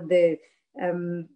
the um,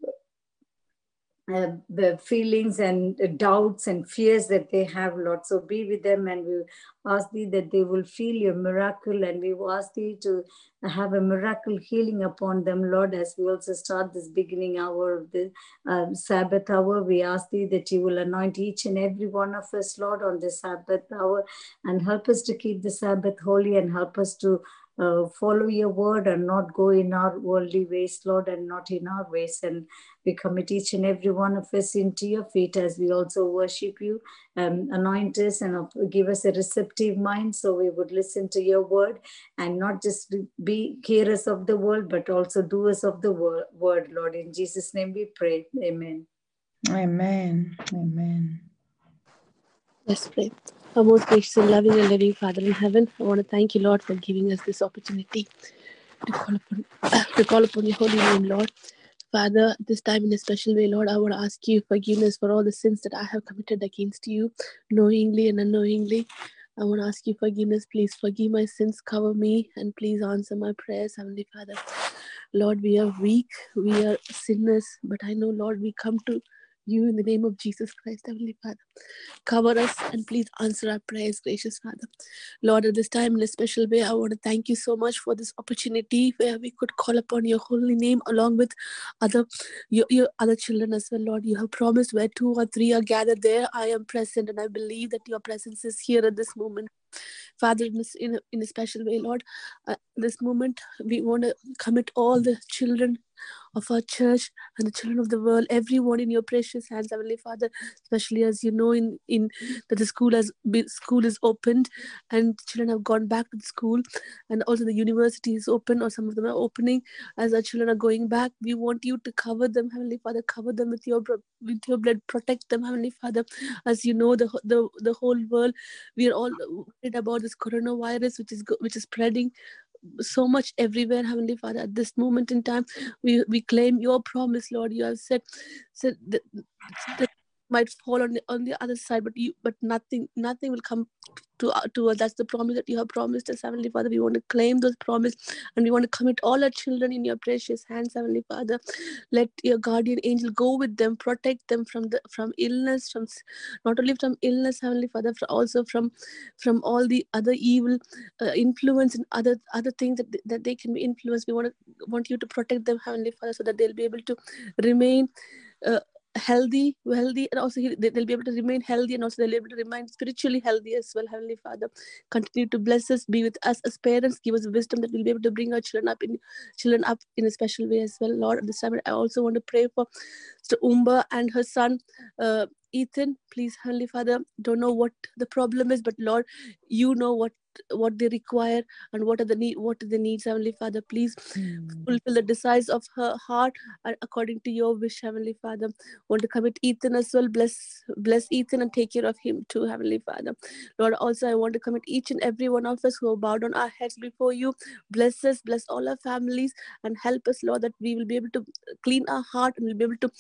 uh, the feelings and doubts and fears that they have, Lord. So be with them and we ask thee that they will feel your miracle and we ask thee to have a miracle healing upon them, Lord, as we also start this beginning hour of the um, Sabbath hour. We ask thee that you will anoint each and every one of us, Lord, on this Sabbath hour and help us to keep the Sabbath holy and help us to uh, follow your word and not go in our worldly ways, Lord, and not in our ways. And we commit each and every one of us into your feet as we also worship you. Um, anoint us and give us a receptive mind so we would listen to your word and not just be hearers of the word, but also doers of the word, Lord. In Jesus' name we pray. Amen. Amen. Amen. Let's pray. Our most gracious and loving and living Father in heaven, I want to thank you, Lord, for giving us this opportunity to call upon, to call upon your holy name, Lord. Father, this time in a special way, Lord, I want to ask you forgiveness for all the sins that I have committed against you, knowingly and unknowingly. I want to ask you forgiveness. Please forgive my sins, cover me, and please answer my prayers, Heavenly Father. Lord, we are weak, we are sinners, but I know, Lord, we come to you in the name of Jesus Christ, Heavenly Father. Cover us and please answer our prayers, gracious Father. Lord, at this time, in a special way, I want to thank you so much for this opportunity where we could call upon your holy name along with other your, your other children as well, Lord. You have promised where two or three are gathered there, I am present, and I believe that your presence is here at this moment. Father, in, a, in a special way, Lord, uh, this moment we want to commit all the children of our church and the children of the world, everyone in your precious hands, Heavenly Father, especially as you know in, in that the school has been, school is opened and children have gone back to the school and also the university is open or some of them are opening as our children are going back. We want you to cover them, Heavenly Father, cover them with your with your blood, protect them, Heavenly Father. As you know, the the, the whole world, we are all worried about this coronavirus which is which is spreading so much everywhere, Heavenly Father. At this moment in time, we, we claim your promise, Lord. You have said, said that, that might fall on the on the other side, but you but nothing nothing will come to uh, to us. That's the promise that you have promised us, Heavenly Father. We want to claim those promise and we want to commit all our children in your precious hands, Heavenly Father. Let your guardian angel go with them, protect them from the from illness, from not only from illness, Heavenly Father, but also from from all the other evil uh, influence and other other things that that they can be influenced. We want to want you to protect them, Heavenly Father, so that they'll be able to remain. Uh, healthy, healthy, and also they'll be able to remain healthy and also they'll be able to remain spiritually healthy as well. Heavenly Father, continue to bless us, be with us as parents, give us wisdom that we'll be able to bring our children up in children up in a special way as well. Lord, at this time, I also want to pray for Sister Umba and her son. Uh, Ethan, please, Heavenly Father, don't know what the problem is, but Lord, you know what what they require and what are the need what are the needs heavenly father. Please mm. fulfill the desires of her heart according to your wish heavenly father. Want to commit ethan as well. Bless bless ethan and take care of him too heavenly father. Lord also i want to commit each and every one of us who have bowed on our heads before you. Bless us bless all our families and help us lord that we will be able to clean our heart and we'll be able to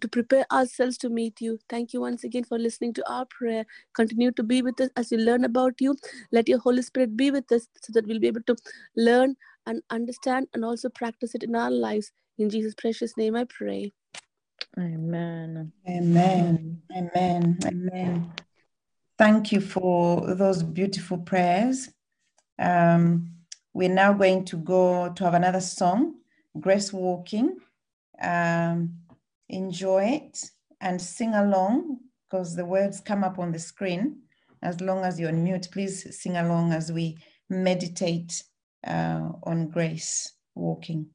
to prepare ourselves to meet you. Thank you once again for listening to our prayer. Continue to be with us as we learn about you. Let your Holy Spirit be with us so that we'll be able to learn and understand and also practice it in our lives. In Jesus' precious name, I pray. Amen. Amen. Amen. Amen. Thank you for those beautiful prayers. Um, we're now going to go to have another song, Grace Walking. Um, enjoy it and sing along because the words come up on the screen as long as you're on mute, please sing along as we meditate uh, on grace walking.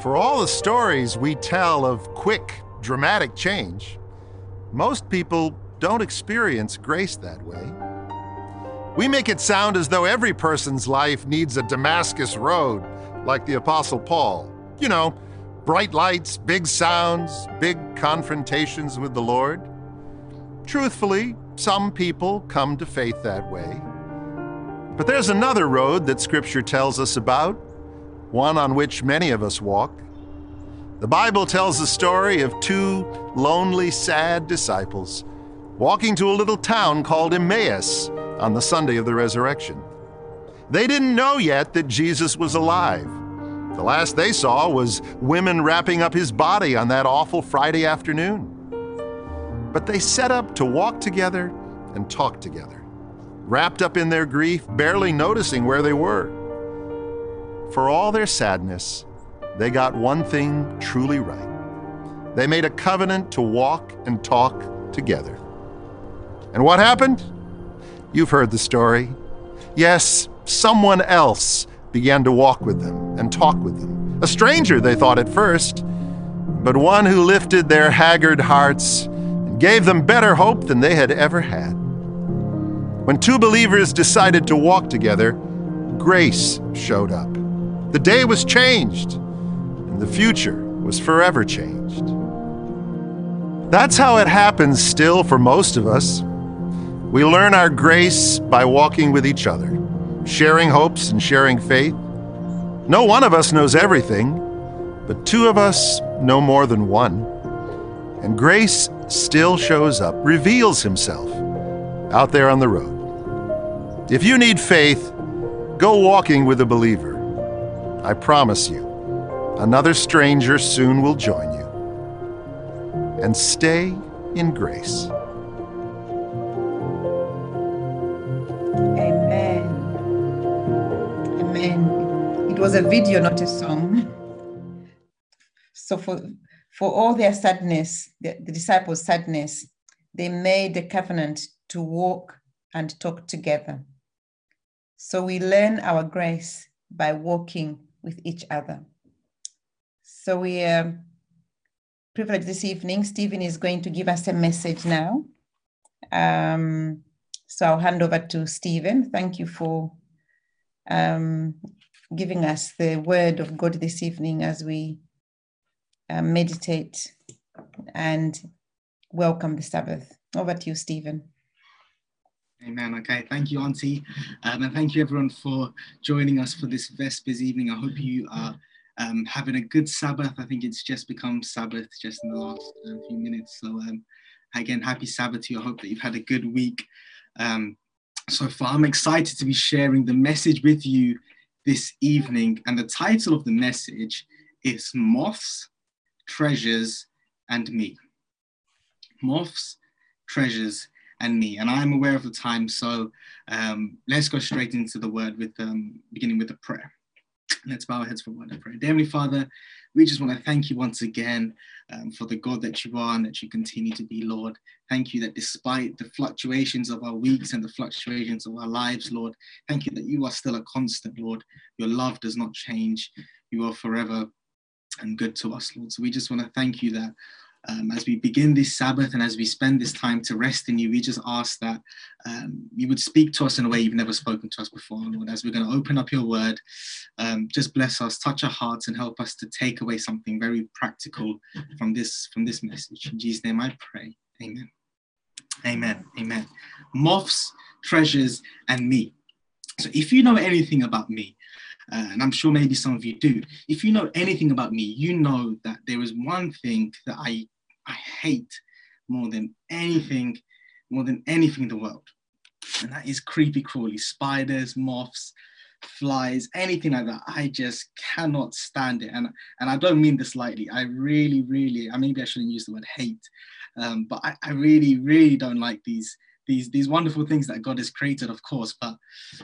For all the stories we tell of quick, dramatic change, most people don't experience grace that way. We make it sound as though every person's life needs a Damascus road, like the Apostle Paul. You know, bright lights, big sounds, big confrontations with the Lord. Truthfully, some people come to faith that way. But there's another road that Scripture tells us about, one on which many of us walk. The Bible tells the story of two lonely, sad disciples walking to a little town called Emmaus on the Sunday of the resurrection. They didn't know yet that Jesus was alive. The last they saw was women wrapping up his body on that awful Friday afternoon. But they set up to walk together and talk together, wrapped up in their grief, barely noticing where they were. For all their sadness, they got one thing truly right. They made a covenant to walk and talk together. And what happened? You've heard the story. Yes, someone else began to walk with them and talk with them. A stranger, they thought at first, but one who lifted their haggard hearts and gave them better hope than they had ever had. When two believers decided to walk together, grace showed up. The day was changed, the future was forever changed. That's how it happens still for most of us. We learn our grace by walking with each other, sharing hopes and sharing faith. No one of us knows everything, but two of us know more than one. And grace still shows up, reveals himself out there on the road. If you need faith, go walking with a believer. I promise you, another stranger soon will join you. And stay in grace. Amen. Amen. It was a video, not a song. So for for all their sadness, the, the disciples' sadness, they made a covenant to walk and talk together. So we learn our grace by walking with each other. So we are privileged this evening. Stephen is going to give us a message now. Um, so I'll hand over to Stephen. Thank you for um, giving us the word of God this evening as we uh, meditate and welcome the Sabbath. Over to you, Stephen. Amen. Okay. Thank you, Auntie. Um, and thank you, everyone, for joining us for this Vespers evening. I hope you are um, having a good Sabbath. I think it's just become Sabbath just in the last uh, few minutes. So, um, again, happy Sabbath to you. I hope that you've had a good week um, so far. I'm excited to be sharing the message with you this evening. And the title of the message is Moths, Treasures, and Me. Moths, Treasures, and me. And I'm aware of the time, so um, let's go straight into the word with um, beginning with a prayer. Let's bow our heads for one and pray. Heavenly Father, we just want to thank you once again um, for the God that you are and that you continue to be, Lord. Thank you that despite the fluctuations of our weeks and the fluctuations of our lives, Lord, thank you that you are still a constant, Lord. Your love does not change. You are forever and good to us, Lord. So we just want to thank you that um, as we begin this Sabbath and as we spend this time to rest in you, we just ask that um, you would speak to us in a way you've never spoken to us before, Lord. As we're going to open up your word, um, just bless us, touch our hearts, and help us to take away something very practical from this from this message. In Jesus' name, I pray. Amen. Amen. Amen. Moths, treasures, and me. So, if you know anything about me, and I'm sure maybe some of you do. If you know anything about me, you know that there is one thing that I I hate more than anything, more than anything in the world, and that is creepy crawly spiders, moths, flies, anything like that. I just cannot stand it, and and I don't mean this lightly. I really, really, I maybe I shouldn't use the word hate, um, but I, I really, really don't like these these these wonderful things that God has created, of course. But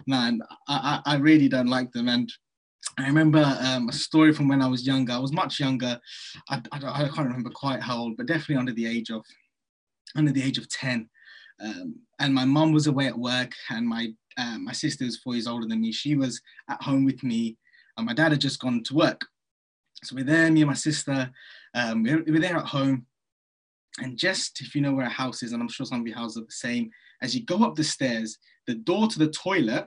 man, I, I really don't like them. And I remember um, a story from when I was younger. I was much younger. I, I, I, can't remember quite how old, but definitely under the age of under the age of ten. Um, and my mum was away at work, and my uh, my sister was four years older than me. She was at home with me, and my dad had just gone to work. So we're there, me and my sister. Um, we're, we're there at home, and just if you know where a house is, and I'm sure some of your houses are the same, as you go up the stairs, the door to the toilet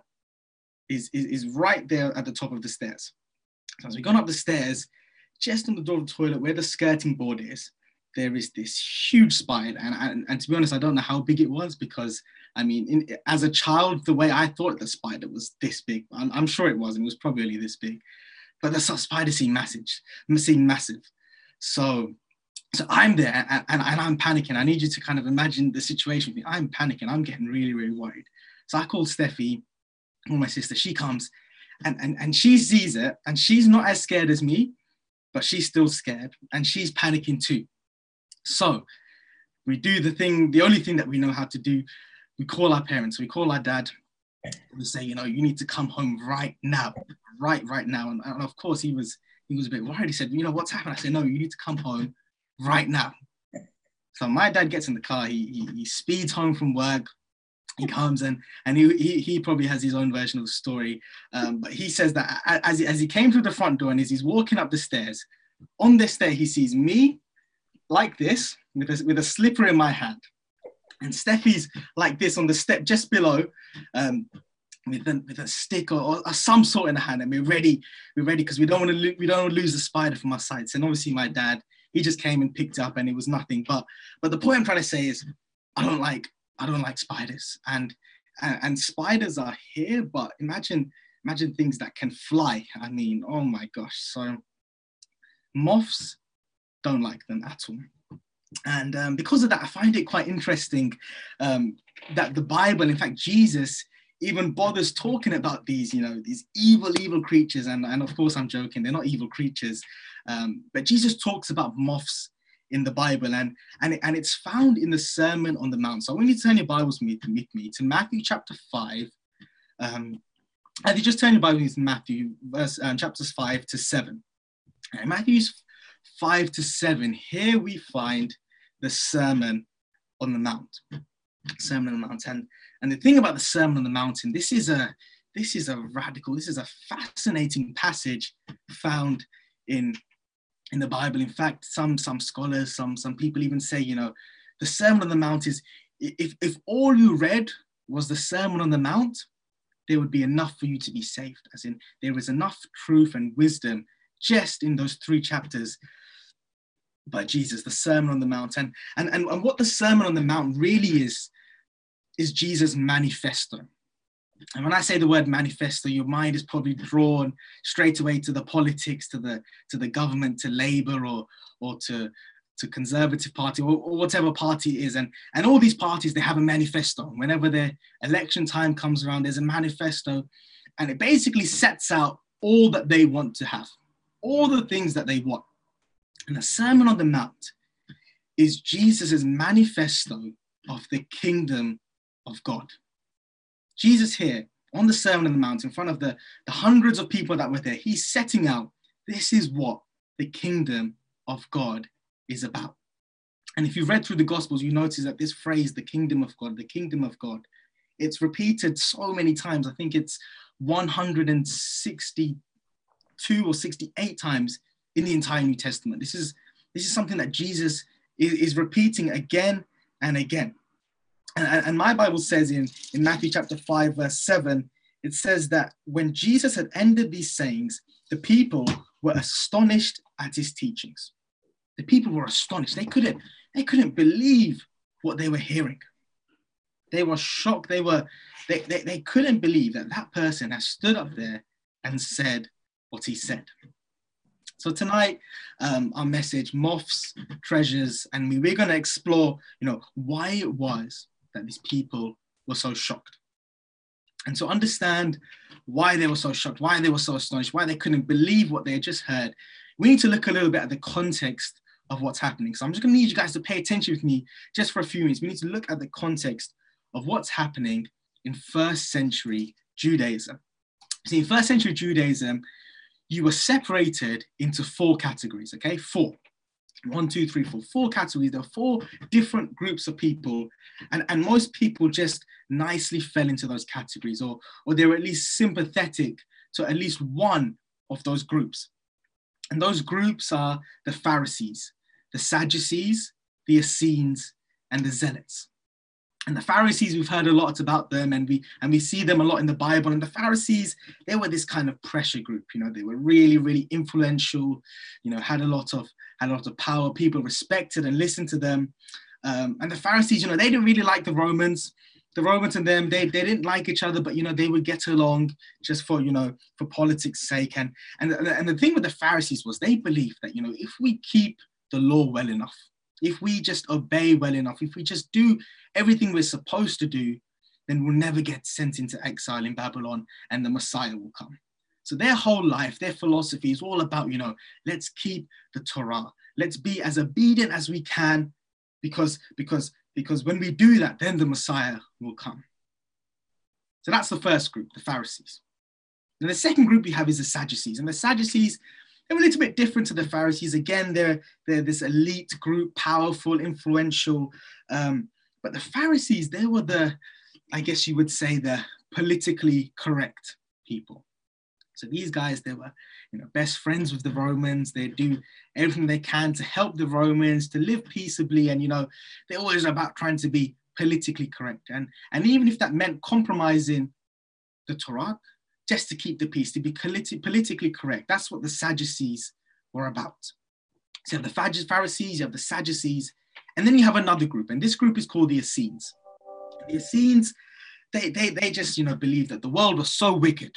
is, is, is right there at the top of the stairs. So as we've gone up the stairs, just on the door of the toilet where the skirting board is, there is this huge spider. And, and, and to be honest, I don't know how big it was because I mean, in, as a child, the way I thought the spider was this big, I'm, I'm sure it was, and it was probably this big. But the spider seemed massive, seemed massive. So, so I'm there and, and, and I'm panicking. I need you to kind of imagine the situation. With me. I'm panicking. I'm getting really, really worried. So I called Steffi, my sister. She comes, and, and, and she sees it, and she's not as scared as me, but she's still scared, and she's panicking too. So we do the thing, the only thing that we know how to do we call our parents, we call our dad, and we say, you know, you need to come home right now, right, right now. And, and of course, he was he was a bit worried. He said, you know, what's happened? I said, no, you need to come home right now. So my dad gets in the car. He he, he speeds home from work. He comes and and he, he he probably has his own version of the story. Um, but he says that as he, as he came through the front door and as he's walking up the stairs, on this stair he sees me like this with a, with a slipper in my hand and Steffi's like this on the step just below, um, with a, with a stick or, or, some sort in the hand, and we're ready. We're ready because we don't want to lo- we don't lose the spider from our sights. And obviously, my dad he just came and picked up, and it was nothing. But but the point I'm trying to say is, I don't like I don't like spiders, and and, and spiders are here. But imagine imagine things that can fly. I mean, oh my gosh. So moths don't like them at all and um, because of that, I find it quite interesting um, that the Bible, in fact, Jesus even bothers talking about these, you know, these evil, evil creatures. And, and of course, I'm joking, they're not evil creatures. Um, but Jesus talks about moths in the Bible, and, and, and it's found in the Sermon on the Mount. So I want you to turn your Bibles with me, to Matthew chapter 5. Um, if you just turn your Bible to Matthew, verse, um, chapters 5 to 7. And Matthew's 5 to 7, here we find the Sermon on the Mount. Sermon on the Mount. And, and the thing about the Sermon on the Mountain, this is a this is a radical, this is a fascinating passage found in in the Bible. In fact, some some scholars, some some people even say, you know, the Sermon on the Mount is if if all you read was the Sermon on the Mount, there would be enough for you to be saved. As in, there is enough truth and wisdom just in those three chapters by Jesus, the Sermon on the Mount. And, and, and, and what the Sermon on the Mount really is, is Jesus' manifesto. And when I say the word manifesto, your mind is probably drawn straight away to the politics, to the to the government, to Labour or or to to Conservative Party or, or whatever party is. And and all these parties they have a manifesto. Whenever their election time comes around, there's a manifesto, and it basically sets out all that they want to have, all the things that they want. And the Sermon on the Mount is Jesus' manifesto of the kingdom of God. Jesus here on the Sermon on the Mount in front of the, the hundreds of people that were there, he's setting out this is what the kingdom of God is about. And if you've read through the Gospels, you notice that this phrase, the kingdom of God, the kingdom of God, it's repeated so many times. I think it's 162 or 68 times in the entire New Testament. This is this is something that Jesus is, is repeating again and again. And, and my Bible says in, in Matthew chapter 5, verse 7, it says that when Jesus had ended these sayings, the people were astonished at his teachings. The people were astonished. They couldn't, they couldn't believe what they were hearing. They were shocked. They were, they, they, they couldn't believe that that person has stood up there and said what he said. So tonight, um, our message, moths, treasures, and we, we're going to explore, you know, why it was that these people were so shocked. And so understand why they were so shocked, why they were so astonished, why they couldn't believe what they had just heard, we need to look a little bit at the context of what's happening. So I'm just going to need you guys to pay attention with me just for a few minutes. We need to look at the context of what's happening in first century Judaism. See, in first century Judaism, you were separated into four categories, okay? Four. One, two, three, four. Four categories. There are four different groups of people. And, and most people just nicely fell into those categories, or, or they were at least sympathetic to at least one of those groups. And those groups are the Pharisees, the Sadducees, the Essenes, and the Zealots. And the Pharisees, we've heard a lot about them, and we and we see them a lot in the Bible. And the Pharisees, they were this kind of pressure group. You know, they were really, really influential. You know, had a lot of had a lot of power. People respected and listened to them. Um, and the Pharisees, you know, they didn't really like the Romans. The Romans and them, they, they didn't like each other, but you know, they would get along just for you know for politics' sake. And and and the thing with the Pharisees was they believed that you know if we keep the law well enough, if we just obey well enough, if we just do everything we're supposed to do, then we'll never get sent into exile in Babylon and the Messiah will come. So their whole life, their philosophy is all about, you know, let's keep the Torah. Let's be as obedient as we can because, because, because when we do that, then the Messiah will come. So that's the first group, the Pharisees. And the second group we have is the Sadducees. And the Sadducees, they're a little bit different to the Pharisees. Again, they're, they're this elite group, powerful, influential. Um, but the Pharisees, they were the, I guess you would say, the politically correct people. So these guys, they were, you know, best friends with the Romans. They do everything they can to help the Romans to live peaceably, and you know, they're always about trying to be politically correct. And and even if that meant compromising the Torah, just to keep the peace, to be politi- politically correct. That's what the Sadducees were about. So you have the Pharisees, you have the Sadducees, and then you have another group, and this group is called the Essenes. The Essenes, they, they, they just, you know, believe that the world was so wicked.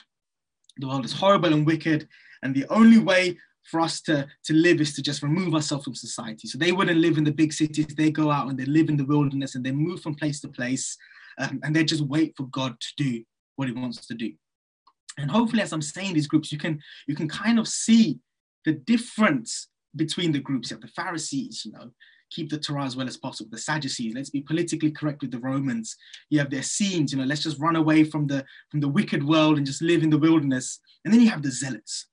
The world is horrible and wicked, and the only way for us to, to live is to just remove ourselves from society. So they wouldn't live in the big cities. They go out and they live in the wilderness and they move from place to place, um, and they just wait for God to do what He wants to do and hopefully as i'm saying these groups you can you can kind of see the difference between the groups. You have the pharisees you know keep the torah as well as possible. The sadducees let's be politically correct with the romans. You have the Essenes you know let's just run away from the from the wicked world and just live in the wilderness. And then you have the zealots.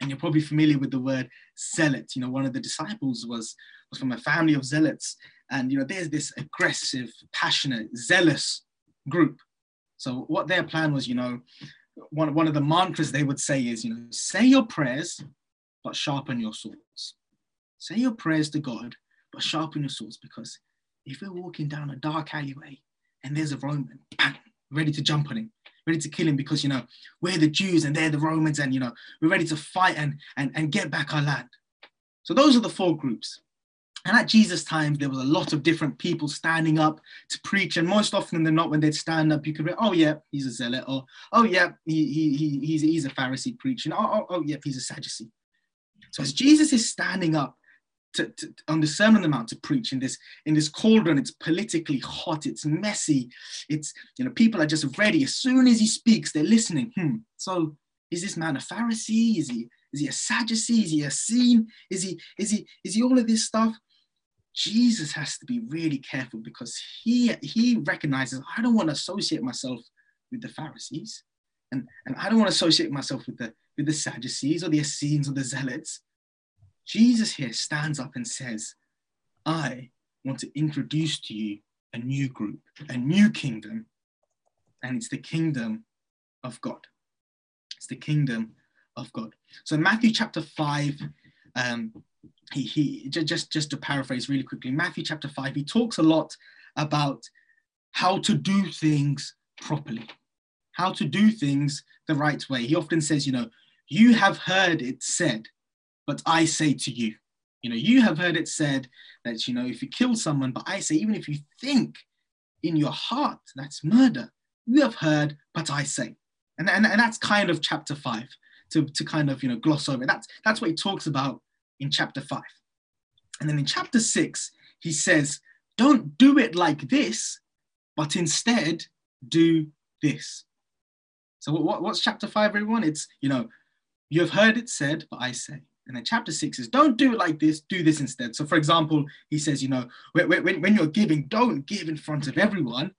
And you're probably familiar with the word zealot. You know one of the disciples was was from a family of zealots. And you know there's this aggressive passionate zealous group. So what their plan was you know one, one of the mantras they would say is, you know, say your prayers, but sharpen your swords. Say your prayers to God, but sharpen your swords because if we're walking down a dark alleyway and there's a Roman, bang, ready to jump on him, ready to kill him because, you know, we're the Jews and they're the Romans and, you know, we're ready to fight and, and, and get back our land. So those are the four groups. And at Jesus' times, there was a lot of different people standing up to preach. And most often than not, when they'd stand up, you could oh, yeah, he's a zealot. Or, oh, yeah, he, he, he, he's, he's a Pharisee preaching. Oh, oh, oh, yeah, he's a Sadducee. So as Jesus is standing up to, to, on the Sermon on the Mount to preach in this, in this cauldron, it's politically hot, it's messy. It's, you know, people are just ready. As soon as he speaks, they're listening. Hmm, so is this man a Pharisee? Is he, is he a Sadducee? Is he a Essene? Is he, is he, is he all of this stuff? Jesus has to be really careful because he he recognizes I don't want to associate myself with the Pharisees, and, and I don't want to associate myself with the with the Sadducees or the Essenes or the Zealots. Jesus here stands up and says, I want to introduce to you a new group, a new kingdom, and it's the kingdom of God. It's the kingdom of God. So in Matthew chapter 5, um, he, he just just to paraphrase really quickly matthew chapter 5 he talks a lot about how to do things properly how to do things the right way. He often says you know you have heard it said but i say to you. You know you have heard it said that you know if you kill someone but i say even if you think in your heart that's murder you have heard but i say. And, and, and that's kind of chapter 5 to, to kind of you know gloss over. That's that's what he talks about in chapter 5. And then in chapter 6, he says, Don't do it like this, but instead do this. So, what, what's chapter 5, everyone? It's, you know, you have heard it said, but I say. And then chapter six is don't do it like this, do this instead. So, for example, he says, you know, when, when, when you're giving, don't give in front of everyone,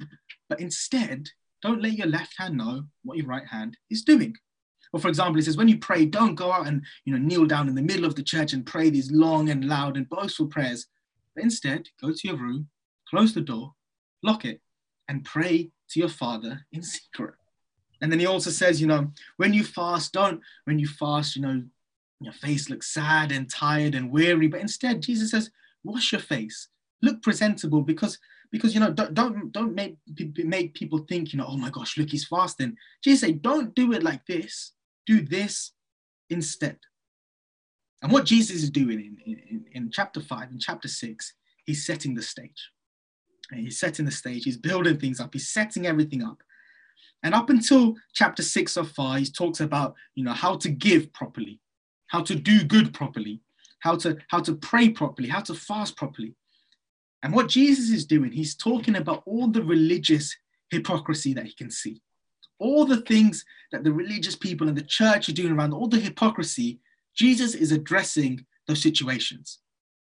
but instead, don't let your left hand know what your right hand is doing. Or for example, he says, when you pray, don't go out and you know kneel down in the middle of the church and pray these long and loud and boastful prayers. But instead, go to your room, close the door, lock it, and pray to your father in secret. And then he also says, you know, when you fast, don't, when you fast, you know, your face looks sad and tired and weary. But instead, Jesus says, wash your face, look presentable because because you know don't don't, don't make make people think you know oh my gosh look he's fasting jesus say don't do it like this do this instead. And what jesus is doing in, in, in chapter 5 in chapter 6 he's setting the stage. He's setting the stage. He's building things up. He's setting everything up. And up until chapter 6 of 5 he talks about you know how to give properly how to do good properly how to how to pray properly how to fast properly. And what Jesus is doing, he's talking about all the religious hypocrisy that he can see. All the things that the religious people and the church are doing around, all the hypocrisy, Jesus is addressing those situations.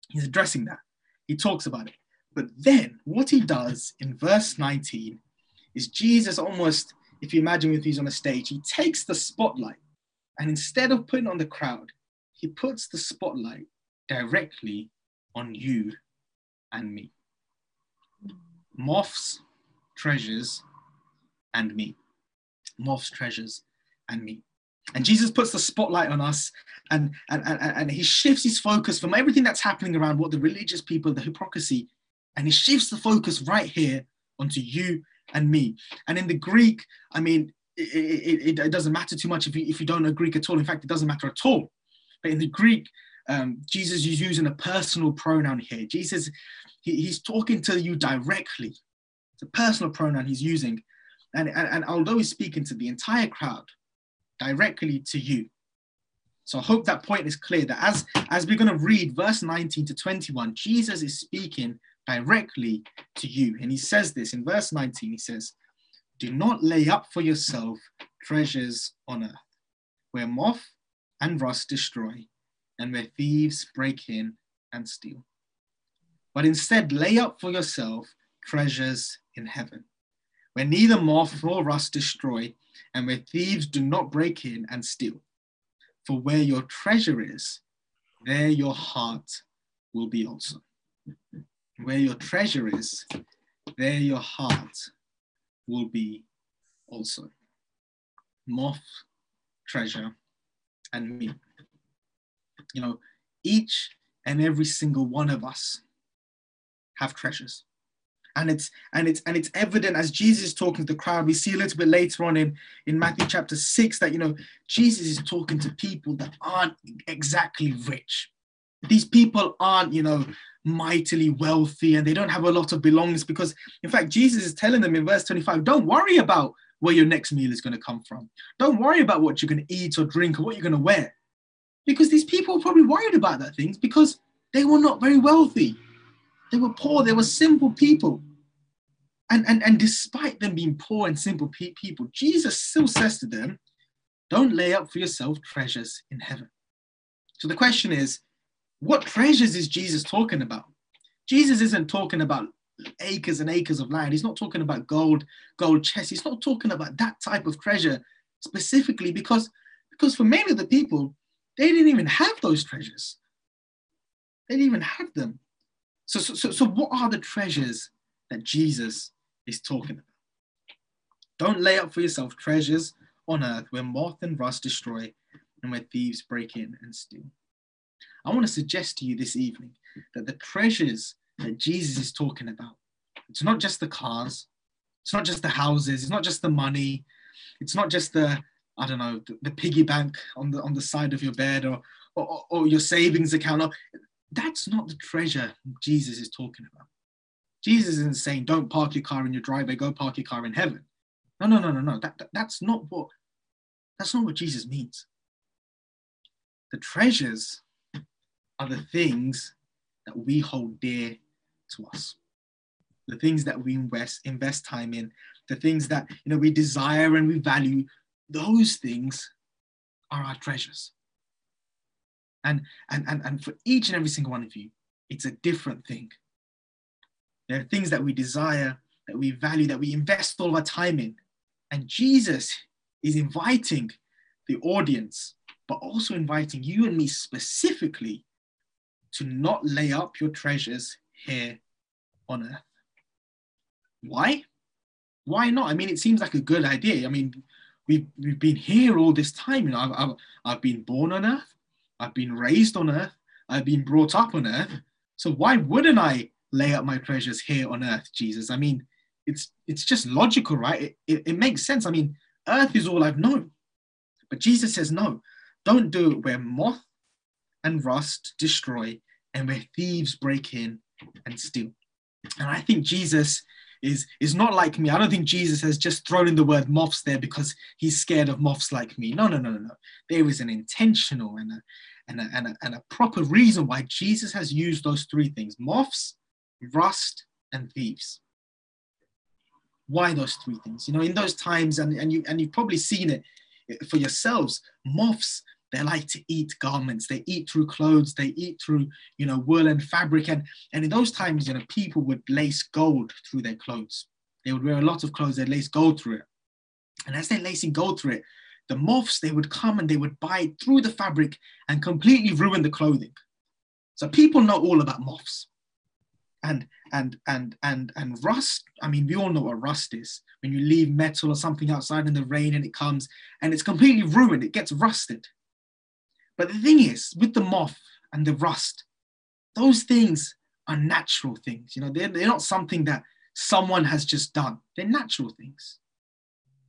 He's addressing that. He talks about it. But then what he does in verse 19 is Jesus almost, if you imagine if he's on a stage, he takes the spotlight and instead of putting on the crowd, he puts the spotlight directly on you and me. Moths, treasures, and me. Moths, treasures, and me. And Jesus puts the spotlight on us and, and, and, and he shifts his focus from everything that's happening around what the religious people, the hypocrisy, and he shifts the focus right here onto you and me. And in the Greek, I mean, it, it, it, doesn't matter too much if you, if you don't know Greek at all. In fact, it doesn't matter at all. But in the Greek, um, Jesus is using a personal pronoun here. Jesus, he, he's talking to you directly. It's a personal pronoun he's using. And, and, and although he's speaking to the entire crowd, directly to you. So I hope that point is clear that as, as we're going to read verse 19 to 21, Jesus is speaking directly to you. And he says this in verse 19, he says, Do not lay up for yourself treasures on earth, where moth and rust destroy, and where thieves break in and steal. But instead, lay up for yourself treasures in heaven, where neither moth nor rust destroy, and where thieves do not break in and steal. For where your treasure is, there your heart will be also. Where your treasure is, there your heart will be also. Moth, treasure, and me you know, each and every single one of us have treasures. And it's and it's and it's evident as Jesus is talking to the crowd. We see a little bit later on in, in Matthew chapter six that you know Jesus is talking to people that aren't exactly rich. These people aren't, you know, mightily wealthy and they don't have a lot of belongings because in fact Jesus is telling them in verse 25, don't worry about where your next meal is going to come from. Don't worry about what you're going to eat or drink or what you're going to wear because these people are probably worried about that things because they were not very wealthy. They were poor, they were simple people. And, and, and despite them being poor and simple pe- people, Jesus still says to them, Don't lay up for yourself treasures in heaven. So the question is, what treasures is Jesus talking about? Jesus isn't talking about acres and acres of land. He's not talking about gold, gold chests. He's not talking about that type of treasure specifically because, because for many of the people, they didn't even have those treasures. They didn't even have them. So, so, so, what are the treasures that Jesus is talking about? Don't lay up for yourself treasures on earth where moth and rust destroy and where thieves break in and steal. I want to suggest to you this evening that the treasures that Jesus is talking about, it's not just the cars, it's not just the houses, it's not just the money, it's not just the I don't know, the, the piggy bank on the on the side of your bed or or, or your savings account. That's not the treasure Jesus is talking about. Jesus isn't saying, don't park your car in your driveway, go park your car in heaven. No, no, no, no, no. That, that, that's not what that's not what Jesus means. The treasures are the things that we hold dear to us. The things that we invest invest time in, the things that you know we desire and we value those things are our treasures. And, and, and, and for each and every single one of you, it's a different thing. There are things that we desire, that we value, that we invest all our time in. And Jesus is inviting the audience, but also inviting you and me specifically to not lay up your treasures here on earth. Why? Why not? I mean, it seems like a good idea. I mean, we've, we've been here all this time. You know, I've, I've, I've been born on earth, I've been raised on earth, I've been brought up on earth. So why wouldn't I lay up my treasures here on earth, Jesus? I mean, it's it's just logical, right? It, it, it makes sense. I mean, earth is all I've known. But Jesus says, no, don't do it where moth and rust destroy and where thieves break in and steal. And I think Jesus is, is not like me. I don't think Jesus has just thrown in the word moths there because he's scared of moths like me. No, no, no, no, no. There is an intentional and a, and a, and a, and a proper reason why Jesus has used those three things moths, rust, and thieves. Why those three things? You know, in those times, and, and, you, and you've probably seen it eh, for yourselves, moths they like to eat garments. They eat through clothes. They eat through you know wool and fabric. And and in those times you know people would lace gold through their clothes. They would wear a lot of clothes. They'd lace gold through it. And as they're lacing gold through it the moths they would come and they would bite through the fabric and completely ruin the clothing. So people know all about moths and and and and and rust i mean we all know what rust is. When you leave metal or something outside in the rain and it comes and it's completely ruined it gets rusted. But the thing is with the moth and the rust those things are natural things. You know they're, they're not something that someone has just done. They're natural things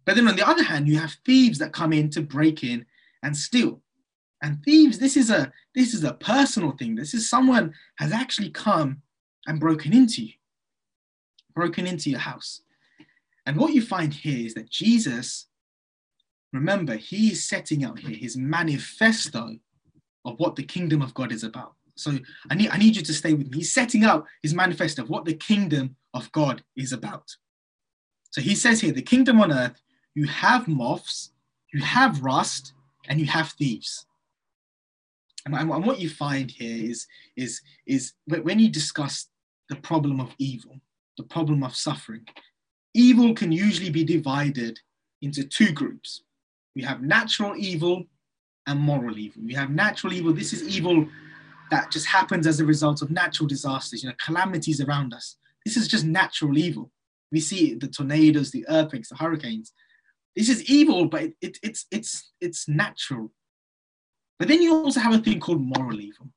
but then on the other hand you have thieves that come in to break in and steal and thieves this is a this is a personal thing this is someone has actually come and broken into you, broken into your house. And what you find here is that Jesus, remember, he is setting out here his manifesto of what the kingdom of God is about. So I need, I need you to stay with me. He's setting out his manifesto of what the kingdom of God is about. So he says here, the kingdom on earth, you have moths, you have rust, and you have thieves. And, and what you find here is, is, is when you discuss the problem of evil, the problem of suffering. Evil can usually be divided into two groups. We have natural evil and moral evil. We have natural evil. This is evil that just happens as a result of natural disasters, you know, calamities around us. This is just natural evil. We see the tornadoes, the earthquakes, the hurricanes. This is evil, but it, it, it's, it's, it's natural. But then you also have a thing called moral evil.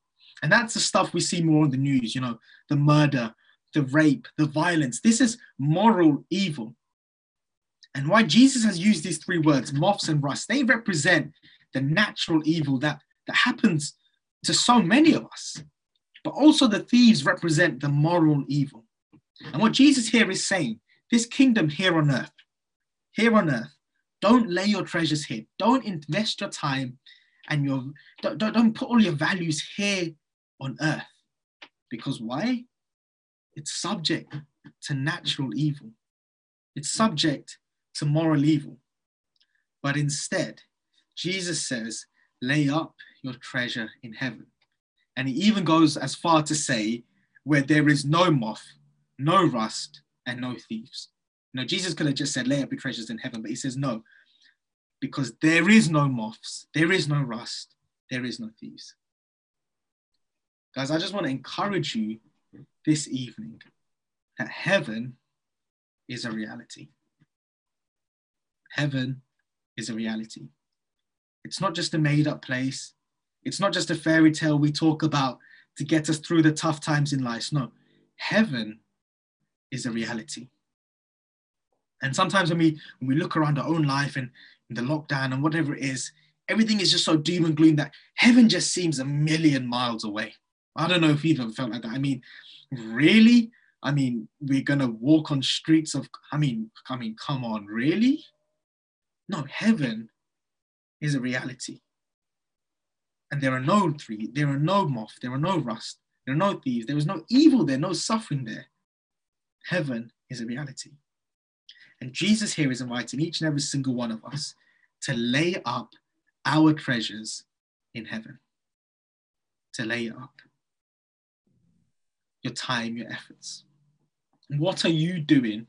And that's the stuff we see more in the news, you know, the murder, the rape, the violence. This is moral evil. And why Jesus has used these three words, moths and rust, they represent the natural evil that, that happens to so many of us. But also the thieves represent the moral evil. And what Jesus here is saying, this kingdom here on earth, here on earth, don't lay your treasures here. Don't invest your time and your don't, don't, put all your values here on earth. Because why? It's subject to natural evil, it's subject to moral evil. But instead, Jesus says, lay up your treasure in heaven. And he even goes as far to say, where there is no moth, no rust, and no thieves. You know, Jesus could have just said, lay up your treasures in heaven, but he says, no, because there is no moths, there is no rust, there is no thieves. Guys, I just want to encourage you this evening that heaven is a reality. Heaven is a reality. It's not just a made up place. It's not just a fairy tale we talk about to get us through the tough times in life. No, heaven is a reality. And sometimes when we when we look around our own life and the lockdown and whatever it is, everything is just so doom and gloom that heaven just seems a million miles away. I don't know if you've ever felt like that. I mean, really? I mean, we're gonna walk on streets of I mean, I mean, come on, really? No, heaven is a reality. And there are no three, there are no moth, there are no rust, there are no thieves, there is no evil there, no suffering there. Heaven is a reality. And Jesus here is inviting each and every single one of us to lay up our treasures in heaven. To lay up your time, your efforts. What are you doing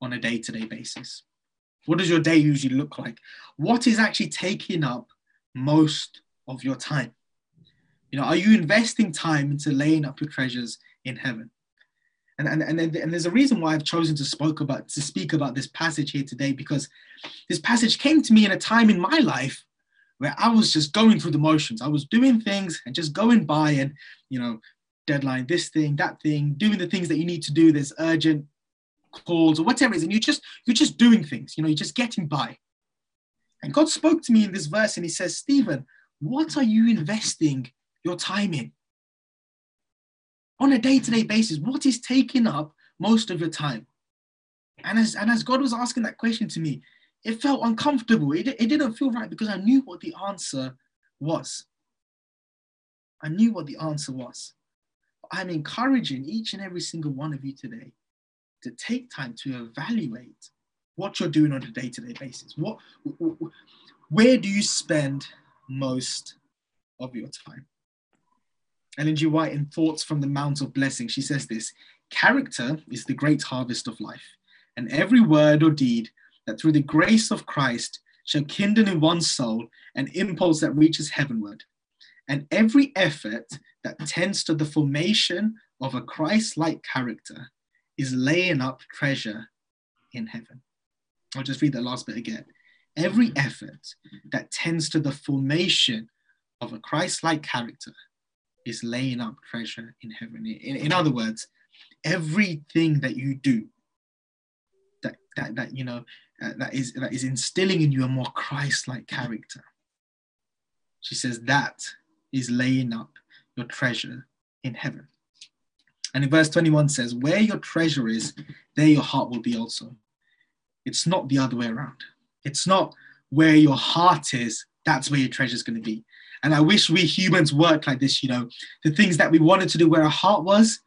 on a day to day basis? What does your day usually look like? What is actually taking up most of your time? You know, are you investing time into laying up your treasures in heaven? And, and, and, and there's a reason why I've chosen to spoke about to speak about this passage here today because this passage came to me in a time in my life where I was just going through the motions. I was doing things and just going by and you know deadline, this thing, that thing, doing the things that you need to do, there's urgent calls or whatever it is, and you just you're just doing things, you know, you're just getting by. And God spoke to me in this verse and he says, Stephen, what are you investing your time in? On a day-to-day basis, what is taking up most of your time? And as, and as God was asking that question to me, it felt uncomfortable. It, it didn't feel right because I knew what the answer was. I knew what the answer was. I'm encouraging each and every single one of you today to take time to evaluate what you're doing on a day-to-day basis. What, where do you spend most of your time? Ellen G. White in Thoughts from the Mount of Blessing, she says this, character is the great harvest of life, and every word or deed that through the grace of Christ shall kindle in one's soul an impulse that reaches heavenward. And every effort that tends to the formation of a Christ like character is laying up treasure in heaven. I'll just read that last bit again. Every effort that tends to the formation of a Christ like character is laying up treasure in heaven. In, in other words, everything that you do that, that, that you know, uh, that, is, that is instilling in you a more Christ like character. She says that is laying up your treasure in heaven. And in verse 21 says, Where your treasure is, there your heart will be also. It's not the other way around. It's not where your heart is, that's where your treasure is going to be. And I wish we humans worked like this, you know, the things that we wanted to do where our heart was,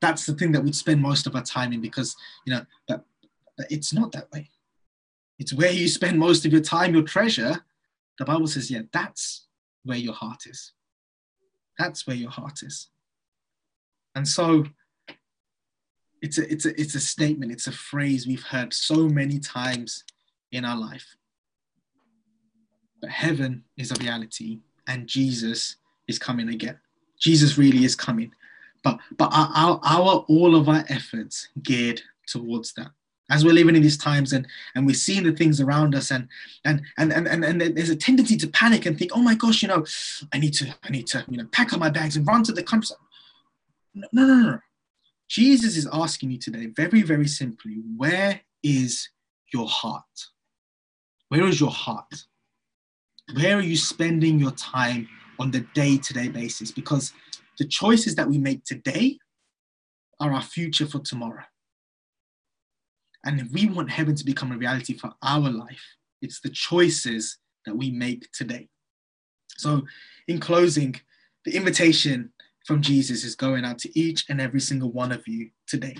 that's the thing that we'd spend most of our time in because, you know, it's not that way. It's where you spend most of your time, your treasure. The Bible says, yeah, that's where your heart is. That's where your heart is. And so it's a, it's a, it's a statement, it's a phrase we've heard so many times in our life. But heaven is a reality and Jesus is coming again. Jesus really is coming. But, but our, our, our all of our efforts geared towards that as we're living in these times and and we're seeing the things around us and and and and, and, and there's a tendency to panic and think oh my gosh you know i need to i need to you know pack up my bags and run to the country no no no, no. jesus is asking you today very very simply where is your heart where is your heart where are you spending your time on the day-to-day basis because the choices that we make today are our future for tomorrow and if we want heaven to become a reality for our life, it's the choices that we make today. So, in closing, the invitation from Jesus is going out to each and every single one of you today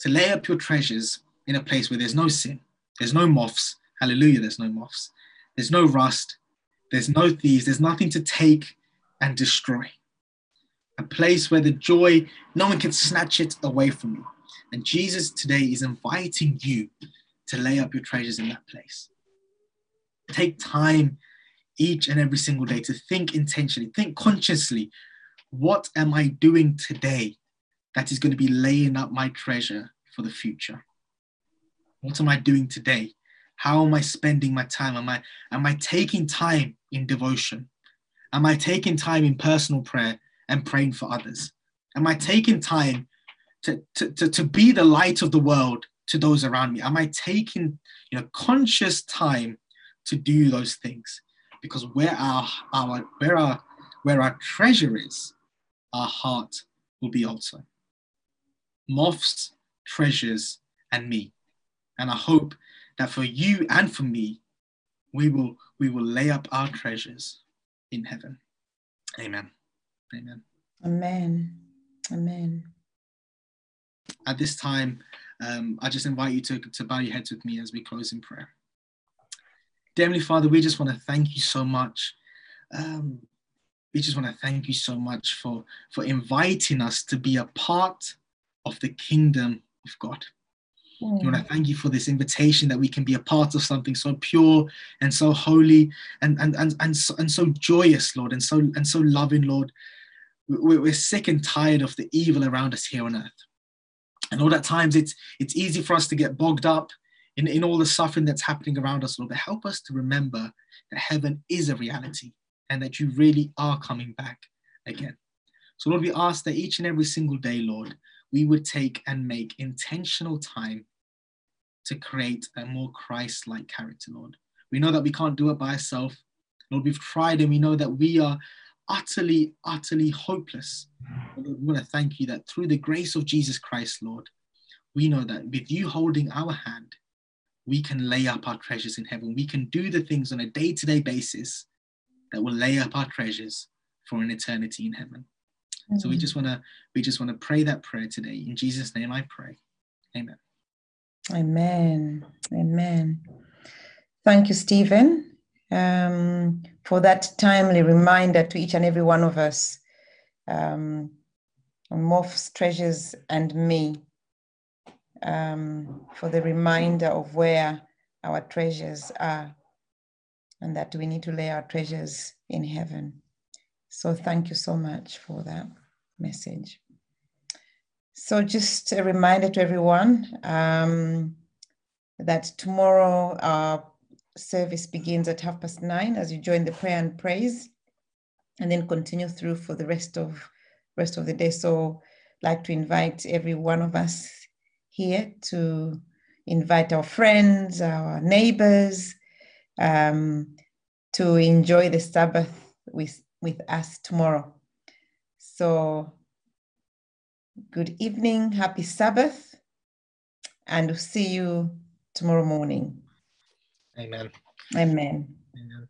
to lay up your treasures in a place where there's no sin, there's no moths. Hallelujah, there's no moths. There's no rust, there's no thieves, there's nothing to take and destroy. A place where the joy, no one can snatch it away from you. And Jesus today is inviting you to lay up your treasures in that place. Take time each and every single day to think intentionally, think consciously. What am I doing today that is going to be laying up my treasure for the future? What am I doing today? How am I spending my time? Am I, am I taking time in devotion? Am I taking time in personal prayer and praying for others? Am I taking time to, to, to, to be the light of the world to those around me? Am I taking you know conscious time to do those things? Because where our our where our where our treasure is, our heart will be also. Moths, treasures, and me. And I hope that for you and for me, we will we will lay up our treasures in heaven. Amen. Amen. Amen. Amen at this time, um, I just invite you to, to bow your heads with me as we close in prayer. Dear Heavenly Father, we just want to thank you so much. Um, we just want to thank you so much for, for inviting us to be a part of the kingdom of God. Mm. Want to thank you for this invitation that we can be a part of something so pure and so holy and, and, and, and, so, and so joyous, Lord, and so, and so loving, Lord. We're, we're sick and tired of the evil around us here on earth. And all at times it's it's easy for us to get bogged up in, in all the suffering that's happening around us, Lord. But help us to remember that heaven is a reality and that you really are coming back again. So, Lord, we ask that each and every single day, Lord, we would take and make intentional time to create a more Christ like character, Lord. We know that we can't do it by ourselves. Lord, we've tried and we know that we are utterly, utterly hopeless. Lord, we want to thank you that through the grace of Jesus Christ, Lord, we know that with you holding our hand, we can lay up our treasures in heaven. We can do the things on a day to day basis that will lay up our treasures for an eternity in heaven. Mm-hmm. So we just want to we just want to pray that prayer today. In Jesus' name I pray. Amen. Amen. Amen. Thank you, Stephen, um, for that timely reminder to each and every one of us um, on Moths treasures and me um, for the reminder of where our treasures are and that we need to lay our treasures in heaven. So, thank you so much for that message. So, just a reminder to everyone um, that tomorrow our service begins at half past nine as you join the prayer and praise, and then continue through for the rest of rest of the day. So, I'd like to invite every one of us here to invite our friends, our neighbors, um, to enjoy the Sabbath with, with us tomorrow. So, good evening, happy Sabbath, and we'll see you tomorrow morning. Amen. Amen. Amen.